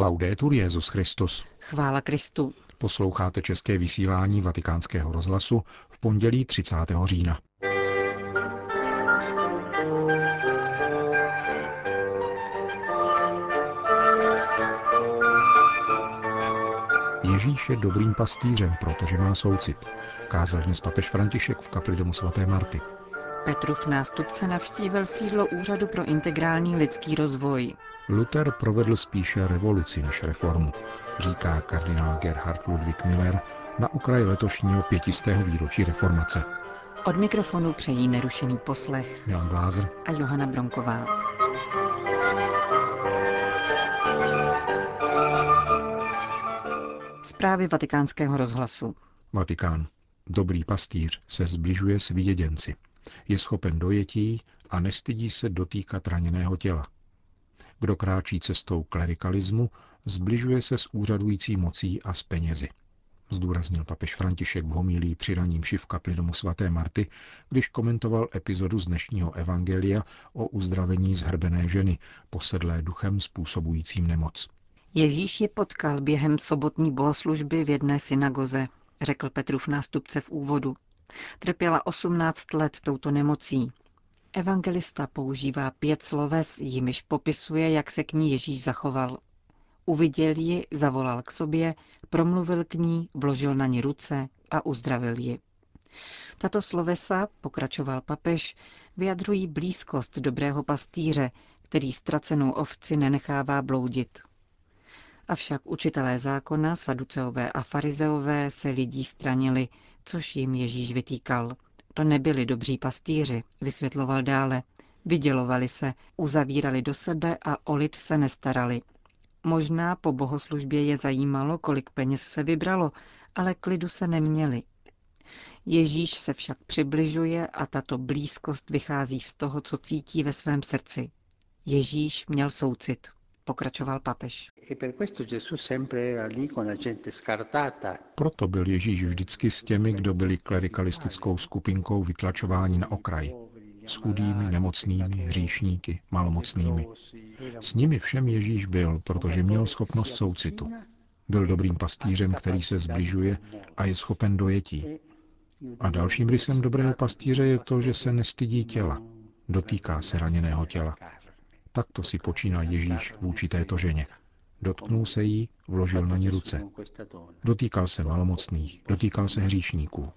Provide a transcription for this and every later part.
Laudetur Jezus Christus. Chvála Kristu. Posloucháte české vysílání Vatikánského rozhlasu v pondělí 30. října. Ježíš je dobrým pastýřem, protože má soucit. Kázal dnes papež František v kapli domu svaté Marty. Petrův nástupce navštívil sídlo Úřadu pro integrální lidský rozvoj. Luther provedl spíše revoluci než reformu, říká kardinál Gerhard Ludwig Miller na okraji letošního pětistého výročí reformace. Od mikrofonu přejí nerušený poslech Milan Glázer a Johana Bronková. Zprávy vatikánského rozhlasu. Vatikán. Dobrý pastýř se zbližuje s výjedenci. Je schopen dojetí a nestydí se dotýkat raněného těla. Kdo kráčí cestou klerikalismu, zbližuje se s úřadující mocí a s penězi. Zdůraznil papež František v homilí při raním v kapli domu svaté Marty, když komentoval epizodu z dnešního evangelia o uzdravení zhrbené ženy, posedlé duchem způsobujícím nemoc. Ježíš je potkal během sobotní bohoslužby v jedné synagoze, řekl Petrův nástupce v úvodu. Trpěla 18 let touto nemocí. Evangelista používá pět sloves, jimiž popisuje, jak se k ní Ježíš zachoval. Uviděl ji, zavolal k sobě, promluvil k ní, vložil na ní ruce a uzdravil ji. Tato slovesa, pokračoval papež, vyjadřují blízkost dobrého pastýře, který ztracenou ovci nenechává bloudit. Avšak učitelé zákona, saduceové a farizeové se lidí stranili, což jim Ježíš vytýkal. To nebyli dobří pastýři, vysvětloval dále. Vydělovali se, uzavírali do sebe a o lid se nestarali. Možná po bohoslužbě je zajímalo, kolik peněz se vybralo, ale klidu se neměli. Ježíš se však přibližuje a tato blízkost vychází z toho, co cítí ve svém srdci. Ježíš měl soucit pokračoval papež. Proto byl Ježíš vždycky s těmi, kdo byli klerikalistickou skupinkou vytlačováni na okraj. S chudými, nemocnými, hříšníky, malomocnými. S nimi všem Ježíš byl, protože měl schopnost soucitu. Byl dobrým pastýřem, který se zbližuje a je schopen dojetí. A dalším rysem dobrého pastýře je to, že se nestydí těla. Dotýká se raněného těla. Takto si počínal Ježíš vůči této ženě. Dotknul se jí, vložil na ní ruce. Dotýkal se malomocných, dotýkal se hříšníků.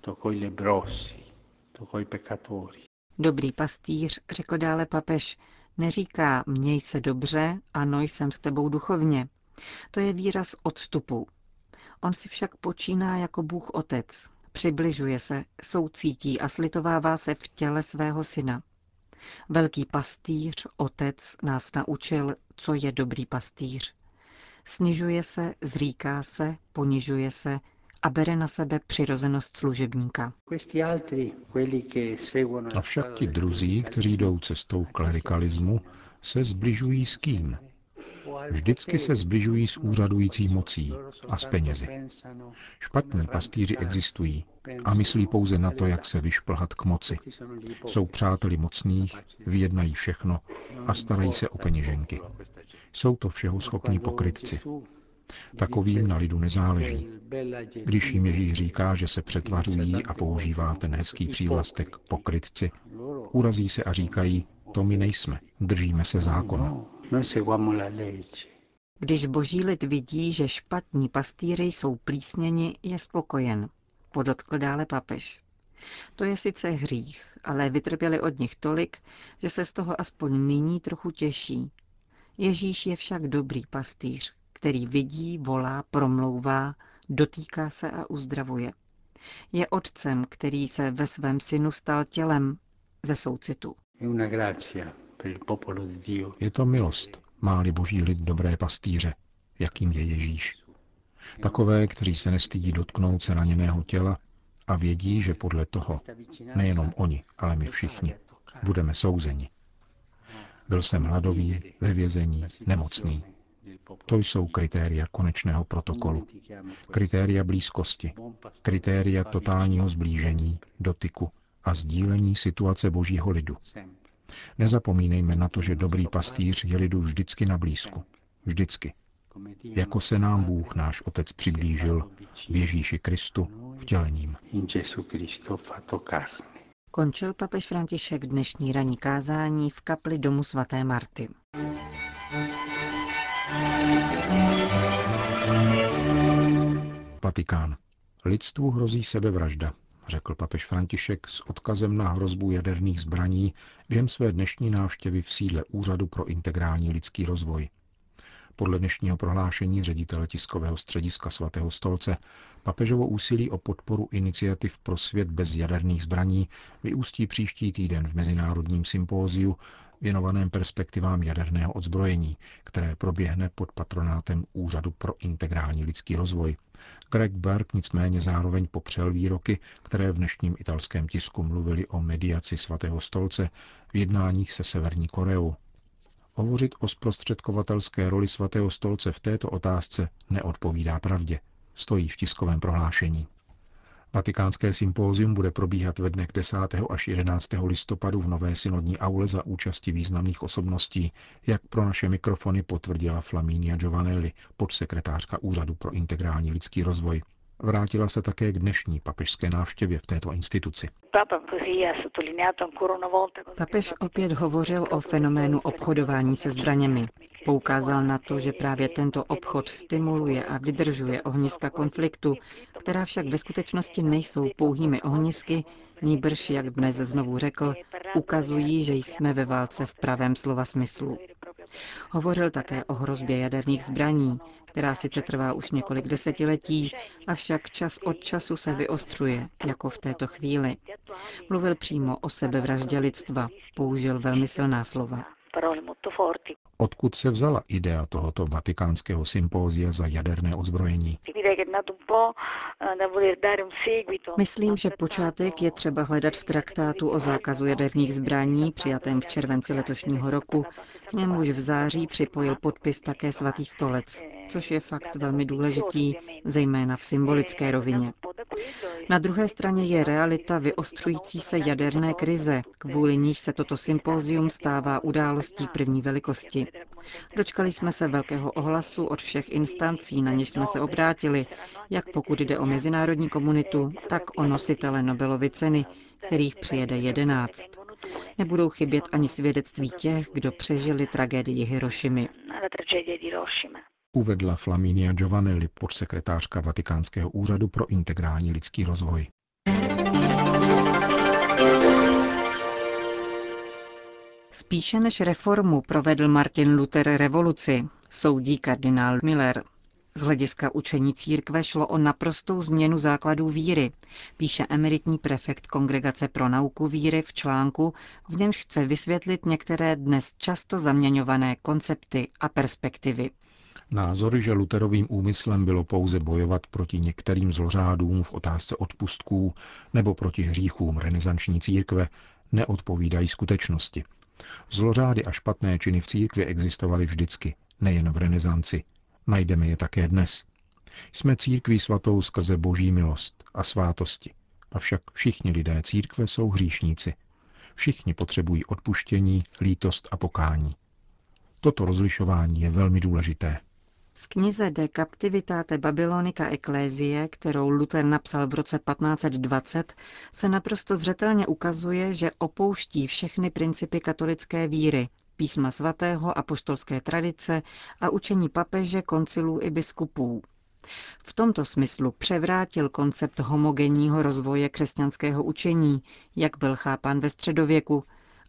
Dobrý pastýř, řekl dále papež, neříká měj se dobře, ano, jsem s tebou duchovně. To je výraz odstupu. On si však počíná jako Bůh Otec. Přibližuje se, soucítí a slitovává se v těle svého syna. Velký pastýř, otec, nás naučil, co je dobrý pastýř. Snižuje se, zříká se, ponižuje se a bere na sebe přirozenost služebníka. Avšak ti druzí, kteří jdou cestou klerikalismu, se zbližují s kým? Vždycky se zbližují s úřadující mocí a s penězi. Špatní pastýři existují a myslí pouze na to, jak se vyšplhat k moci. Jsou přáteli mocných, vyjednají všechno a starají se o peněženky. Jsou to všeho schopní pokrytci. Takovým na lidu nezáleží. Když jim Ježíš říká, že se přetvařují a používá ten hezký přívlastek pokrytci, urazí se a říkají, to my nejsme, držíme se zákona. Když boží lid vidí, že špatní pastýři jsou plísněni, je spokojen, podotkl dále papež. To je sice hřích, ale vytrpěli od nich tolik, že se z toho aspoň nyní trochu těší. Ježíš je však dobrý pastýř, který vidí, volá, promlouvá, dotýká se a uzdravuje. Je otcem, který se ve svém synu stal tělem ze soucitu. Je to milost, máli boží lid dobré pastýře, jakým je Ježíš. Takové, kteří se nestydí dotknout se raněného těla a vědí, že podle toho nejenom oni, ale my všichni budeme souzeni. Byl jsem hladový, ve vězení, nemocný. To jsou kritéria konečného protokolu. Kritéria blízkosti. Kritéria totálního zblížení, dotyku a sdílení situace božího lidu. Nezapomínejme na to, že dobrý pastýř je lidu vždycky na blízku. Vždycky. jako se nám Bůh, náš Otec, přiblížil v Ježíši Kristu vtělením. Končil papež František dnešní ranní kázání v kapli domu svaté Marty. Vatikán. Lidstvu hrozí sebevražda, řekl papež František s odkazem na hrozbu jaderných zbraní během své dnešní návštěvy v sídle Úřadu pro integrální lidský rozvoj. Podle dnešního prohlášení ředitele tiskového střediska svatého stolce papežovo úsilí o podporu iniciativ pro svět bez jaderných zbraní vyústí příští týden v mezinárodním sympóziu věnovaném perspektivám jaderného odzbrojení, které proběhne pod patronátem Úřadu pro integrální lidský rozvoj. Greg Berg nicméně zároveň popřel výroky, které v dnešním italském tisku mluvili o mediaci svatého stolce v jednáních se Severní Koreou. Hovořit o zprostředkovatelské roli svatého stolce v této otázce neodpovídá pravdě, stojí v tiskovém prohlášení. Vatikánské sympózium bude probíhat ve dnech 10. až 11. listopadu v Nové synodní aule za účasti významných osobností, jak pro naše mikrofony potvrdila Flaminia Giovanelli, podsekretářka Úřadu pro integrální lidský rozvoj. Vrátila se také k dnešní papežské návštěvě v této instituci. Papež opět hovořil o fenoménu obchodování se zbraněmi. Poukázal na to, že právě tento obchod stimuluje a vydržuje ohniska konfliktu, která však ve skutečnosti nejsou pouhými ohnisky, nýbrž, jak dnes znovu řekl, ukazují, že jsme ve válce v pravém slova smyslu. Hovořil také o hrozbě jaderných zbraní, která sice trvá už několik desetiletí, avšak čas od času se vyostřuje, jako v této chvíli. Mluvil přímo o sebevraždě lidstva, použil velmi silná slova. Odkud se vzala idea tohoto vatikánského sympózia za jaderné odzbrojení? Myslím, že počátek je třeba hledat v traktátu o zákazu jaderných zbraní, přijatém v červenci letošního roku. K němuž v září připojil podpis také svatý stolec, což je fakt velmi důležitý, zejména v symbolické rovině. Na druhé straně je realita vyostřující se jaderné krize, kvůli níž se toto sympózium stává událostí první velikosti. Dočkali jsme se velkého ohlasu od všech instancí, na něž jsme se obrátili, jak pokud jde o mezinárodní komunitu, tak o nositele Nobelovy ceny, kterých přijede jedenáct. Nebudou chybět ani svědectví těch, kdo přežili tragédii Hirošimy uvedla Flaminia Giovanelli, podsekretářka Vatikánského úřadu pro integrální lidský rozvoj. Spíše než reformu provedl Martin Luther revoluci, soudí kardinál Miller. Z hlediska učení církve šlo o naprostou změnu základů víry, píše emeritní prefekt Kongregace pro nauku víry v článku, v němž chce vysvětlit některé dnes často zaměňované koncepty a perspektivy. Názor, že Luterovým úmyslem bylo pouze bojovat proti některým zlořádům v otázce odpustků nebo proti hříchům renesanční církve, neodpovídají skutečnosti. Zlořády a špatné činy v církvi existovaly vždycky, nejen v renesanci. Najdeme je také dnes. Jsme církví svatou skrze boží milost a svátosti. Avšak všichni lidé církve jsou hříšníci. Všichni potřebují odpuštění, lítost a pokání. Toto rozlišování je velmi důležité. V knize De Captivitate Babylonica Ecclesiae, kterou Luther napsal v roce 1520, se naprosto zřetelně ukazuje, že opouští všechny principy katolické víry, písma svatého, apoštolské tradice a učení papeže, koncilů i biskupů. V tomto smyslu převrátil koncept homogenního rozvoje křesťanského učení, jak byl chápán ve středověku,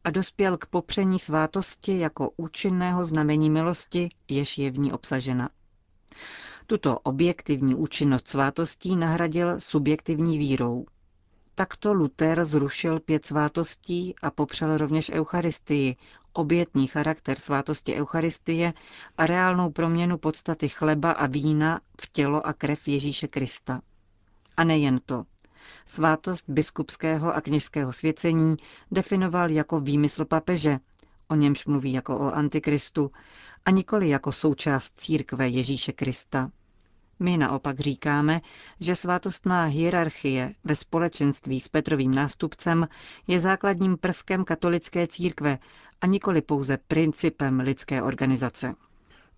a dospěl k popření svátosti jako účinného znamení milosti, jež je v ní obsažena. Tuto objektivní účinnost svátostí nahradil subjektivní vírou. Takto Luther zrušil pět svátostí a popřel rovněž Eucharistii, obětní charakter svátosti Eucharistie a reálnou proměnu podstaty chleba a vína v tělo a krev Ježíše Krista. A nejen to. Svátost biskupského a kněžského svěcení definoval jako výmysl papeže, o němž mluví jako o antikristu, a nikoli jako součást církve Ježíše Krista. My naopak říkáme, že svátostná hierarchie ve společenství s Petrovým nástupcem je základním prvkem katolické církve a nikoli pouze principem lidské organizace.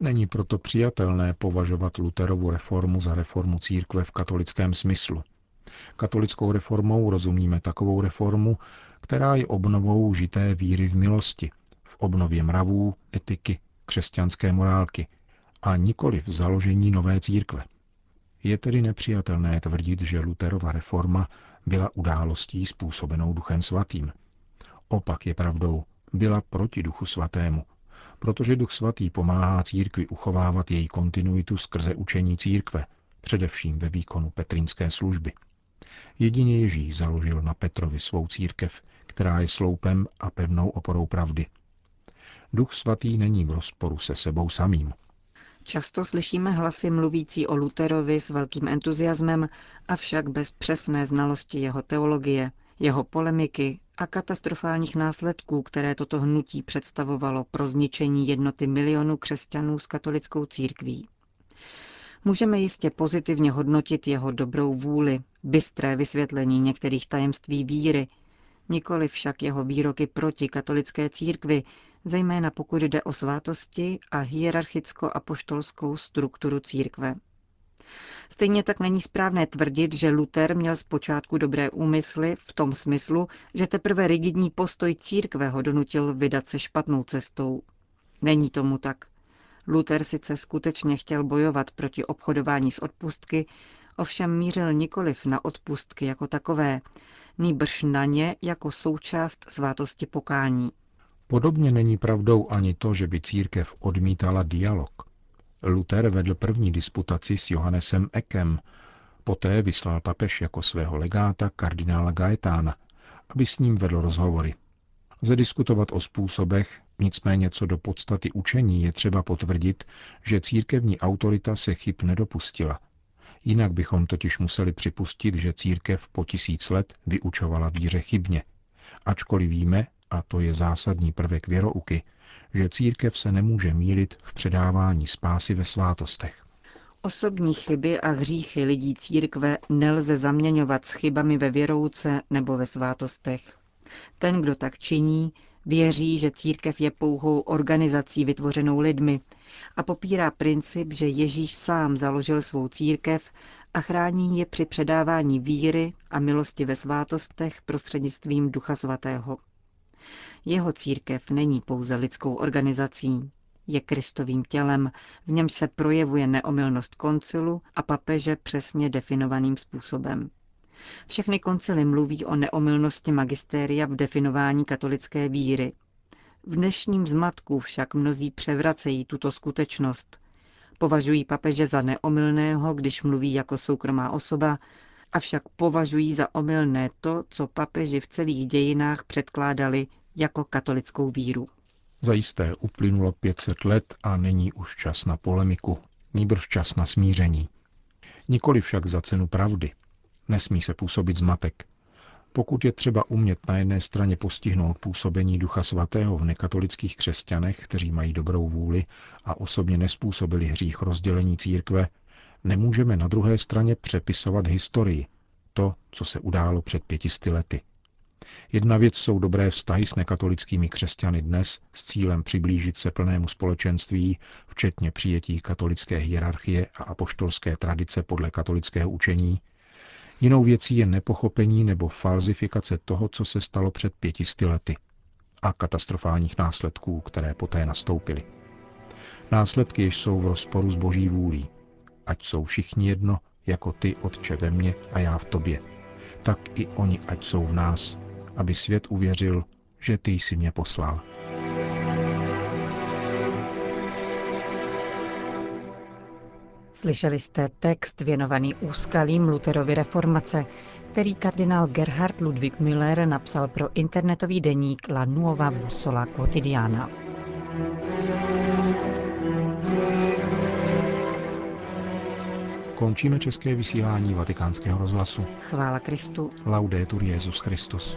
Není proto přijatelné považovat Luterovu reformu za reformu církve v katolickém smyslu. Katolickou reformou rozumíme takovou reformu, která je obnovou žité víry v milosti, v obnově mravů, etiky, křesťanské morálky a nikoli v založení nové církve. Je tedy nepřijatelné tvrdit, že Luterova reforma byla událostí způsobenou Duchem Svatým. Opak je pravdou, byla proti Duchu Svatému, protože Duch Svatý pomáhá církvi uchovávat její kontinuitu skrze učení církve, především ve výkonu petrínské služby. Jedině Ježíš založil na Petrovi svou církev, která je sloupem a pevnou oporou pravdy. Duch svatý není v rozporu se sebou samým. Často slyšíme hlasy mluvící o Luterovi s velkým entuziasmem, avšak bez přesné znalosti jeho teologie, jeho polemiky a katastrofálních následků, které toto hnutí představovalo pro zničení jednoty milionů křesťanů s katolickou církví. Můžeme jistě pozitivně hodnotit jeho dobrou vůli, bystré vysvětlení některých tajemství víry, nikoli však jeho výroky proti katolické církvi, zejména pokud jde o svátosti a hierarchicko-apoštolskou strukturu církve. Stejně tak není správné tvrdit, že Luther měl zpočátku dobré úmysly v tom smyslu, že teprve rigidní postoj církve ho donutil vydat se špatnou cestou. Není tomu tak. Luther sice skutečně chtěl bojovat proti obchodování s odpustky, ovšem mířil nikoliv na odpustky jako takové, nýbrž na ně jako součást svátosti pokání. Podobně není pravdou ani to, že by církev odmítala dialog. Luther vedl první disputaci s Johannesem Ekem, poté vyslal papež jako svého legáta kardinála Gaetána, aby s ním vedl rozhovory. Lze diskutovat o způsobech, nicméně co do podstaty učení je třeba potvrdit, že církevní autorita se chyb nedopustila. Jinak bychom totiž museli připustit, že církev po tisíc let vyučovala víře chybně. Ačkoliv víme, a to je zásadní prvek věrouky, že církev se nemůže mílit v předávání spásy ve svátostech. Osobní chyby a hříchy lidí církve nelze zaměňovat s chybami ve věrouce nebo ve svátostech. Ten, kdo tak činí, věří, že církev je pouhou organizací vytvořenou lidmi a popírá princip, že Ježíš sám založil svou církev a chrání je při předávání víry a milosti ve svátostech prostřednictvím Ducha Svatého. Jeho církev není pouze lidskou organizací, je Kristovým tělem, v němž se projevuje neomylnost koncilu a papeže přesně definovaným způsobem. Všechny koncily mluví o neomylnosti magistéria v definování katolické víry. V dnešním zmatku však mnozí převracejí tuto skutečnost. Považují papeže za neomylného, když mluví jako soukromá osoba, avšak považují za omylné to, co papeži v celých dějinách předkládali jako katolickou víru. Zajisté uplynulo 500 let a není už čas na polemiku, níbrž čas na smíření. Nikoli však za cenu pravdy. Nesmí se působit zmatek. Pokud je třeba umět na jedné straně postihnout působení Ducha Svatého v nekatolických křesťanech, kteří mají dobrou vůli a osobně nespůsobili hřích rozdělení církve, nemůžeme na druhé straně přepisovat historii, to, co se událo před pětisty lety. Jedna věc jsou dobré vztahy s nekatolickými křesťany dnes s cílem přiblížit se plnému společenství, včetně přijetí katolické hierarchie a apoštolské tradice podle katolického učení. Jinou věcí je nepochopení nebo falzifikace toho, co se stalo před pětisty lety a katastrofálních následků, které poté nastoupily. Následky jsou v rozporu s boží vůlí. Ať jsou všichni jedno, jako ty, Otče, ve mně a já v tobě, tak i oni ať jsou v nás, aby svět uvěřil, že ty jsi mě poslal. Slyšeli jste text věnovaný úskalím Luterovy reformace, který kardinál Gerhard Ludwig Müller napsal pro internetový deník La Nuova Bussola Quotidiana. Končíme české vysílání vatikánského rozhlasu. Chvála Kristu. Laudetur Jezus Christus.